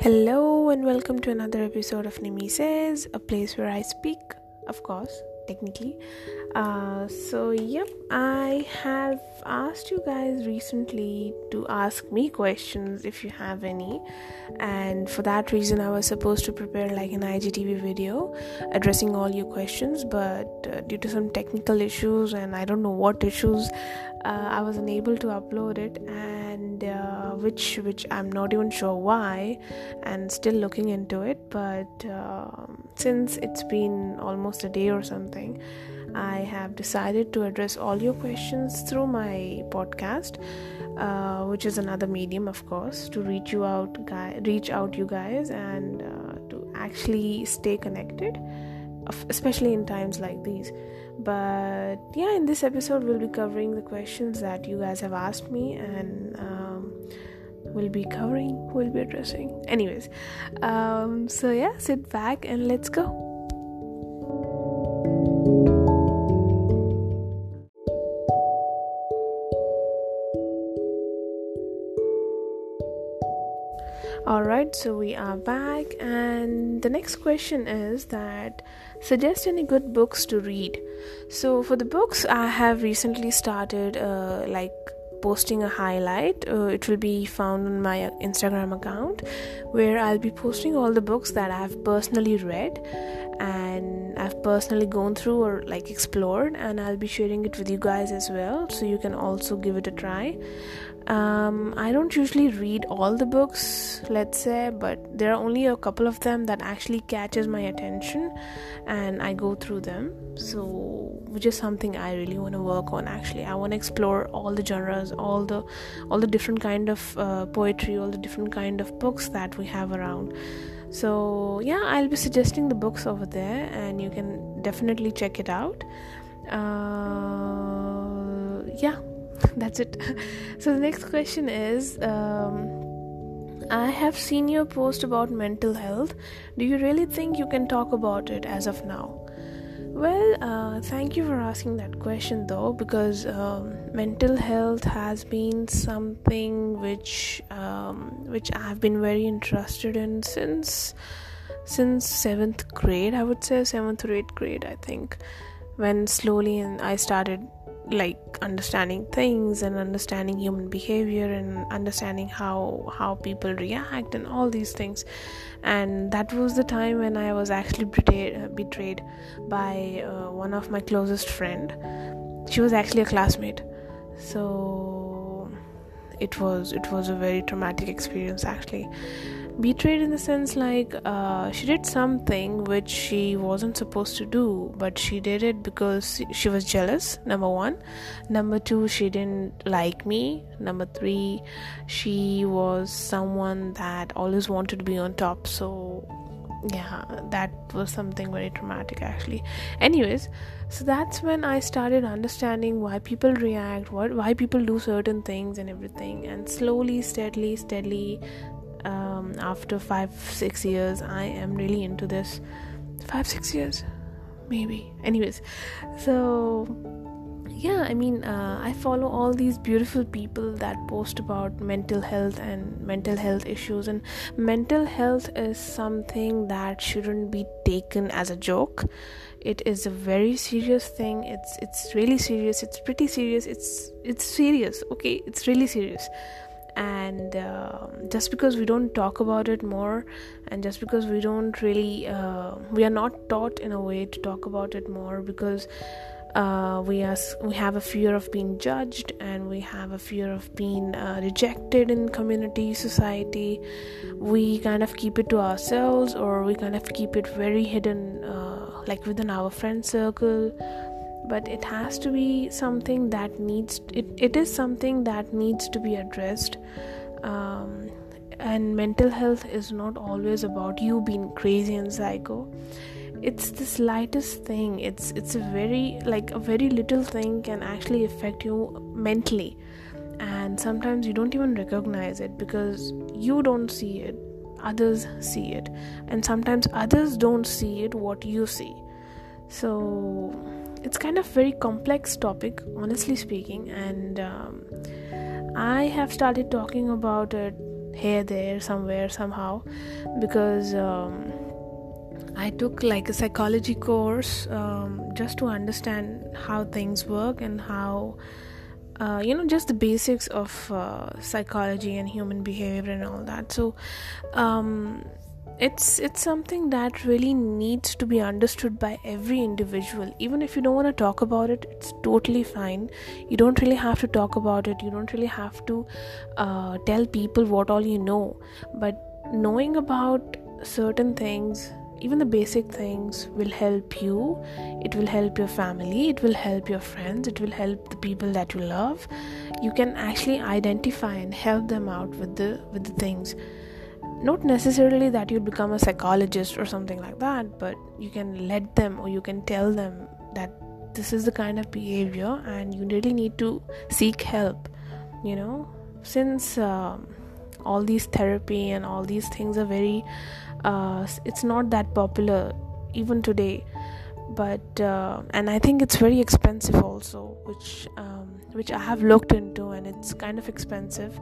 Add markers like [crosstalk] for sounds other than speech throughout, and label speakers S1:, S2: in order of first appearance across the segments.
S1: Hello and welcome to another episode of Nimi Says, a place where I speak, of course, technically. Uh, so, yep, I have asked you guys recently to ask me questions if you have any, and for that reason, I was supposed to prepare like an IGTV video addressing all your questions, but uh, due to some technical issues and I don't know what issues, uh, I was unable to upload it, and uh, which which I'm not even sure why, and still looking into it. But um, since it's been almost a day or something, I have decided to address all your questions through my podcast. Uh, which is another medium, of course, to reach you out, guy, reach out you guys, and uh, to actually stay connected, especially in times like these but yeah in this episode we'll be covering the questions that you guys have asked me and um, we'll be covering we'll be addressing. Anyways um, so yeah sit back and let's go So we are back, and the next question is that suggest any good books to read. So, for the books, I have recently started uh, like posting a highlight. Uh, it will be found on my Instagram account where I'll be posting all the books that I've personally read and I've personally gone through or like explored, and I'll be sharing it with you guys as well so you can also give it a try um, I don't usually read all the books, let's say, but there are only a couple of them that actually catches my attention, and I go through them. So, which is something I really want to work on. Actually, I want to explore all the genres, all the all the different kind of uh, poetry, all the different kind of books that we have around. So, yeah, I'll be suggesting the books over there, and you can definitely check it out. Uh, yeah that's it [laughs] so the next question is um, I have seen your post about mental health. Do you really think you can talk about it as of now? Well, uh, thank you for asking that question though, because um, mental health has been something which um, which I've been very interested in since since seventh grade. I would say seventh or eighth grade. I think when slowly and I started like understanding things and understanding human behavior and understanding how how people react and all these things. And that was the time when i was actually betrayed, betrayed by uh, one of my closest friend. She was actually a classmate. So it was it was a very traumatic experience actually betrayed in the sense like uh, she did something which she wasn't supposed to do but she did it because she was jealous number one. Number two she didn't like me. Number three she was someone that always wanted to be on top. So yeah that was something very traumatic actually. Anyways so that's when i started understanding why people react what why people do certain things and everything. And slowly steadily steadily after five six years i am really into this. Five six years? Maybe. Anyways so yeah i mean uh, i follow all these beautiful people that post about mental health and mental health issues. And mental health is something that shouldn't be taken as a joke. It is a very serious thing. It's it's really serious. It's pretty serious. It's it's serious okay? It's really serious and uh, just because we don't talk about it more and just because we don't really uh, we are not taught in a way to talk about it more because uh, we are we have a fear of being judged and we have a fear of being uh, rejected in community society. We kind of keep it to ourselves or we kind of keep it very hidden uh, like within our friend circle but it has to be something that needs it, it is something that needs to be addressed. Um, and mental health is not always about you being crazy and psycho. It's the slightest thing. It's it's a very like a very little thing can actually affect you mentally. And sometimes you don't even recognize it because you don't see it others see it. And sometimes others don't see it what you see. So it's kind of very complex topic honestly speaking and um, i have started talking about it here there somewhere somehow because um, I took like a psychology course um, just to understand how things work and how uh, you know just the basics of uh, psychology and human behavior and all that. So um, it's it's something that really needs to be understood by every individual. Even if you don't want to talk about it it's totally fine. You don't really have to talk about it. You don't really have to uh, tell people what all you know. But knowing about certain things even the basic things will help you. It will help your family. It will help your friends. It will help the people that you love. You can actually identify and help them out with the with the things not necessarily that you become a psychologist or something like that but you can let them or you can tell them that this is the kind of behavior and you really need to seek help you know? Since um, all these therapy and all these things are very uh, it's not that popular even today but uh, and i think it's very expensive also which um, which i have looked into and it's kind of expensive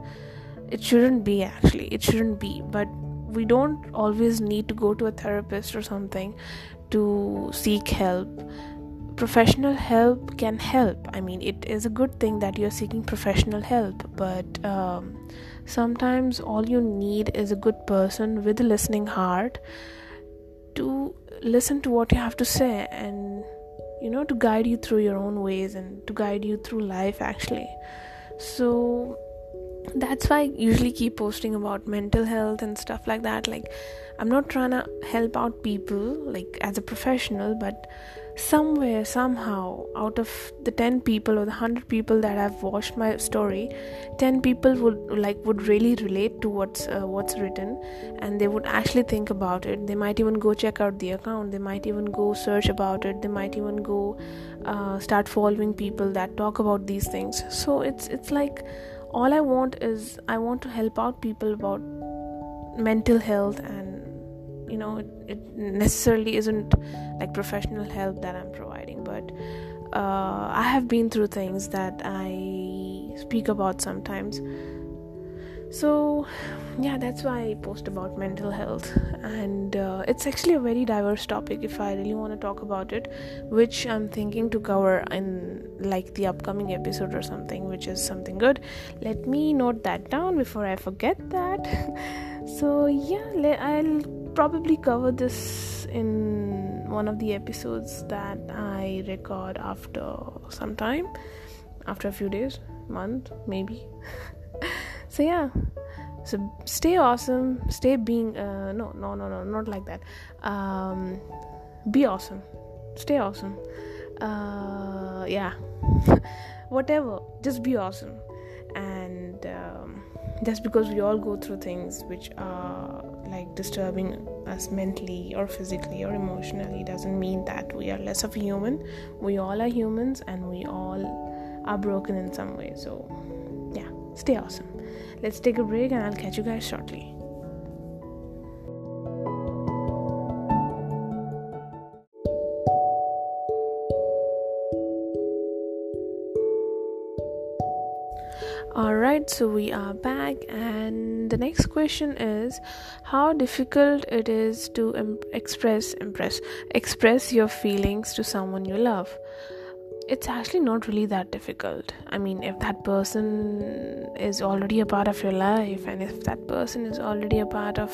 S1: it shouldn't be actually. It shouldn't be. But we don't always need to go to a therapist or something to seek help. Professional help can help. I mean it is a good thing that you're seeking professional help but um, sometimes all you need is a good person with a listening heart to listen to what you have to say and you know to guide you through your own ways and to guide you through life actually. So that's why I usually keep posting about mental health and stuff like that. Like, I'm not trying to help out people, like, as a professional, but somewhere, somehow, out of the 10 people or the 100 people that have watched my story, 10 people would, like, would really relate to what's, uh, what's written and they would actually think about it. They might even go check out the account, they might even go search about it, they might even go uh, start following people that talk about these things. So, it's, it's like, all I want is I want to help out people about mental health and you know it, it necessarily isn't like professional help that I'm providing but uh, I have been through things that I speak about sometimes so yeah that's why i post about mental health. And uh, it's actually a very diverse topic if i really want to talk about it which i'm thinking to cover in like the upcoming episode or something which is something good. Let me note that down before i forget that. [laughs] So yeah i'll probably cover this in one of the episodes that i record after some time after a few days month maybe [laughs] so yeah. So stay awesome. Stay being uh, no no no no not like that. Um, be awesome. Stay awesome. Uh, yeah. [laughs] Whatever. Just be awesome. And um, just because we all go through things which are like disturbing us mentally or physically or emotionally doesn't mean that we are less of a human. We all are humans and we all are broken in some way. So yeah. Stay awesome Let's take a break and I'll catch you guys shortly. Alright, so we are back, and the next question is how difficult it is to em- express, impress, express your feelings to someone you love it's actually not really that difficult. I mean, if that person is already a part of your life, and if that person is already a part of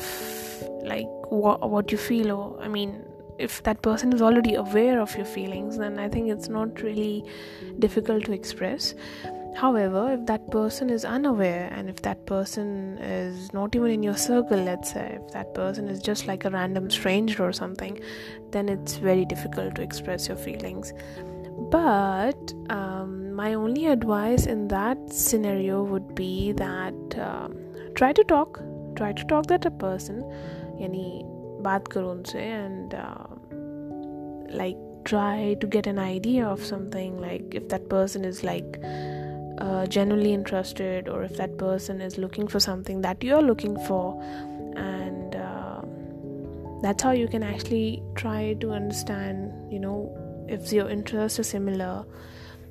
S1: like what, what you feel, or I mean, if that person is already aware of your feelings, then I think it's not really difficult to express. However, if that person is unaware and if that person is not even in your circle, let's say, if that person is just like a random stranger or something, then it's very difficult to express your feelings but um, my only advice in that scenario would be that um, try to talk. Try to talk that a person yani baat karo unse and uh, like try to get an idea of something like if that person is like uh, genuinely interested or if that person is looking for something that you're looking for. And uh, that's how you can actually try to understand you know if your interests are similar.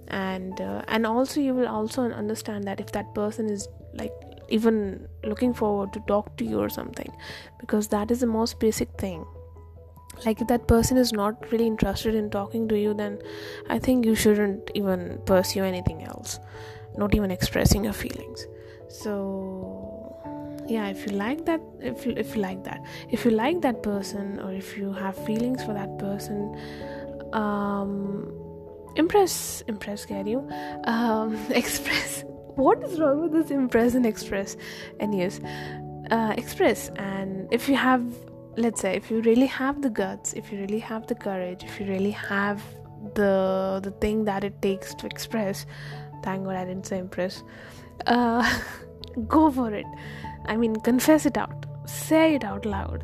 S1: And uh, and also you will also understand that if that person is like even looking forward to talk to you or something because that is the most basic thing. Like if that person is not really interested in talking to you then i think you shouldn't even pursue anything else not even expressing your feelings. So yeah if you like that if you, if you like that if you like that person or if you have feelings for that person um impress impress get you um [laughs] express. What is wrong with this impress and express? And yes uh, express. And if you have let's say if you really have the guts if you really have the courage if you really have the the thing that it takes to express thank god i didn't say impress uh, [laughs] go for it. I mean confess it out. Say it out loud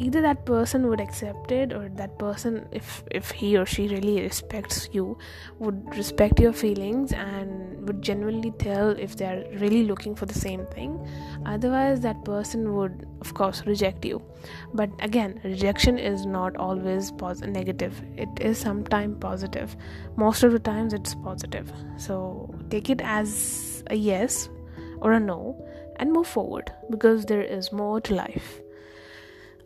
S1: either that person would accept it or that person if if he or she really respects you would respect your feelings and would genuinely tell if they're really looking for the same thing. Otherwise that person would of course reject you. But again rejection is not always negative. It is sometimes positive. Most of the times it's positive. So take it as a yes or a no and move forward because there is more to life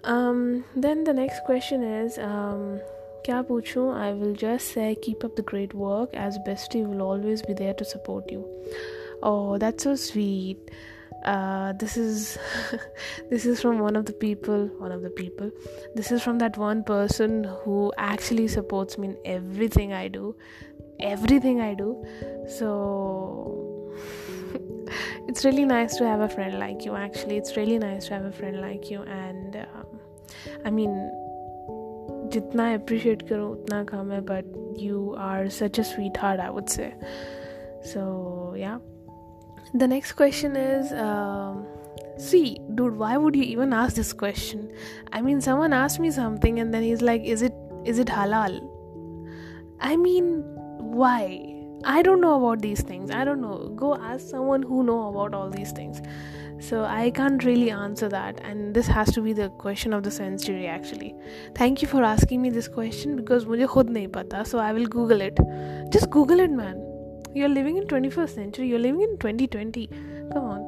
S1: um, then the next question is um, क्या पूछूं I will just say keep up the great work as bestie will always be there to support you oh that's so sweet uh, this is [laughs] this is from one of the people one of the people this is from that one person who actually supports me in everything i do everything i do so it's really nice to have a friend like you actually it's really nice to have a friend like you and um, i mean जितना appreciate करूँ उतना कम है but you are such a sweet heart I would say सो या the next question is um, see dude why would you even ask this question i mean someone asked me something and then he's like is it is it halal i mean why I don't know about these things. I don't know. Go ask someone who know about all these things. So i can't really answer that and this has to be the question of the century actually. Thank you for asking me this question because mujhe khud nahi pata so i will google it. Just google it man. You're living in 21st century. You're living in 2020 come on.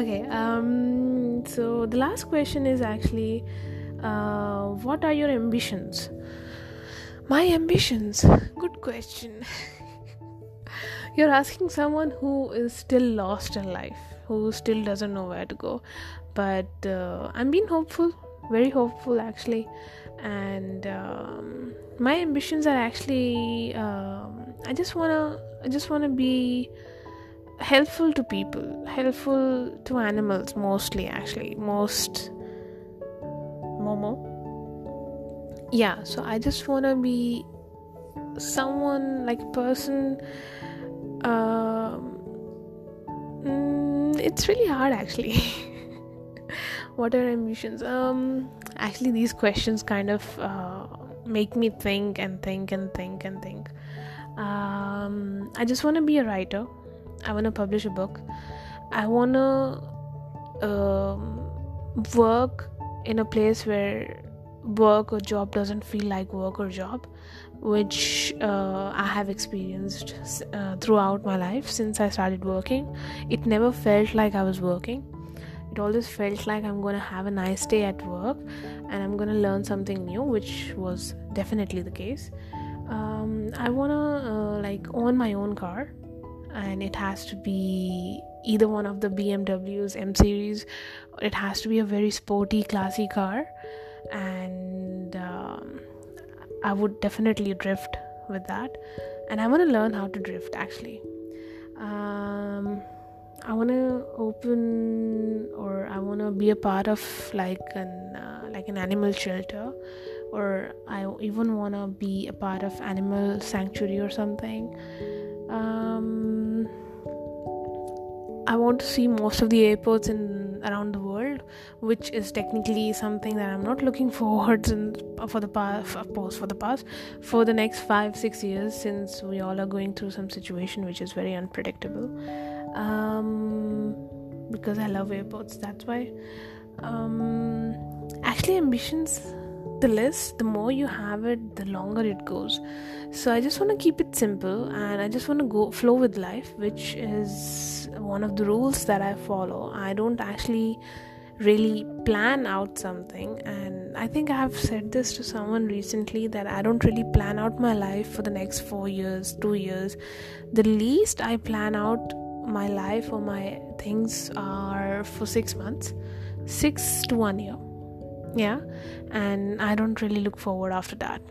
S1: Okay um so the last question is actually uh, what are your ambitions? My ambitions? Good question [laughs] you're asking someone who is still lost in life who still doesn't know where to go. But uh, i'm being hopeful very hopeful actually. And um, my ambitions are actually um, i just want to i just want to be helpful to people helpful to animals mostly actually. Most momo? Yeah so i just want to be someone like a person um, it's really hard actually. [laughs] What are ambitions? Um actually these questions kind of uh, make me think and think and think and think. Um i just want to be a writer. I want to publish a book. I want to um, work in a place where work or job doesn't feel like work or job which uh, I have experienced uh, throughout my life since I started working. It never felt like I was working. It always felt like I'm to have a nice day at work and I'm to learn something new, which was definitely the case. Um, I want to uh, like own my own car, and it has to be either one of the BMWs M series, it has to be a very sporty, classy car, and um, I would definitely drift with that, and I want to learn how to drift actually. Um, I want to open or I want to be a part of like an uh, like an animal shelter, or I even want to be a part of animal sanctuary or something. Um, I want to see most of the airports in around the world, which is technically something that I'm not looking forward [laughs] in, for the past, of course, for the past, for the next five six years, since we all are going through some situation which is very unpredictable. Um, because I love airports, that's why. Um, actually, ambitions the less the more you have it the longer it goes so i just want to keep it simple and i just want to go flow with life which is one of the rules that i follow i don't actually really plan out something. And i think i have said this to someone recently that i don't really plan out my life for the next 4 years 2 years. The least i plan out my life or my things are for 6 months 6 to 1 year. Yeah? And i don't really look forward after that.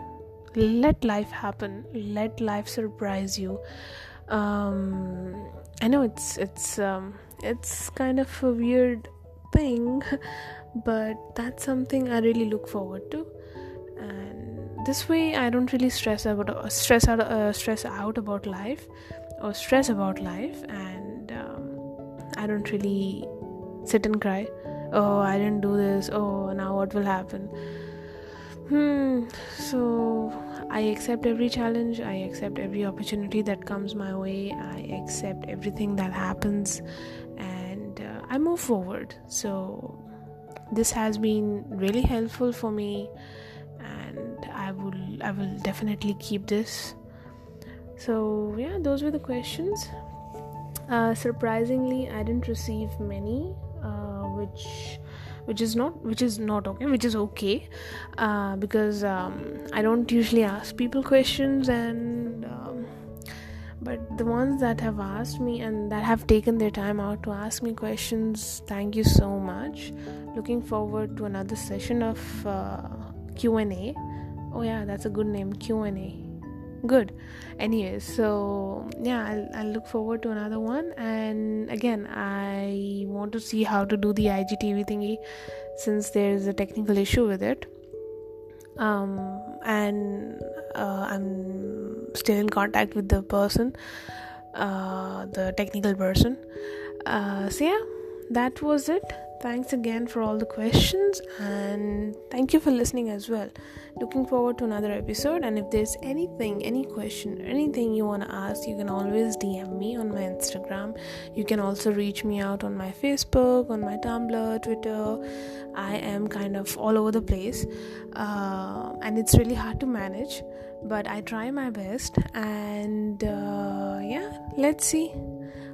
S1: Let life happen. Let life surprise you. Um i know it's it's um it's kind of a weird thing [laughs] but that's something i really look forward to. And this way i don't really stress about stress out uh, stress out about life or stress about life and um, i don't really sit and cry. Oh i didn't do this. Oh now what will happen? Hmm so i accept every challenge. I accept every opportunity that comes my way. I accept everything that happens. and i move forward. So this has been really helpful for me and i will i will definitely keep this. So yeah those were the questions. Uh, surprisingly i didn't receive many which which is not which is not okay which is okay uh, because um, i don't usually ask people questions and um, but the ones that have asked me and that have taken their time out to ask me questions thank you so much. Looking forward to another session of uh, q&a oh yeah that's a good name q&a good. Anyways so yeah I'll, I'll look forward to another one. And again i want to see how to do the igtv thingy since there's a technical issue with it. Um and uh, i'm still in contact with the person uh, the technical person. Uh, so yeah that was it Thanks again for all the questions and thank you for listening as well. Looking forward to another episode. And if there's anything, any question, anything you want to ask, you can always DM me on my Instagram. You can also reach me out on my Facebook, on my Tumblr, Twitter. I am kind of all over the place uh, and it's really hard to manage, but I try my best. And uh, yeah, let's see.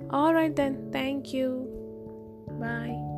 S1: All right, then. Thank you. Bye.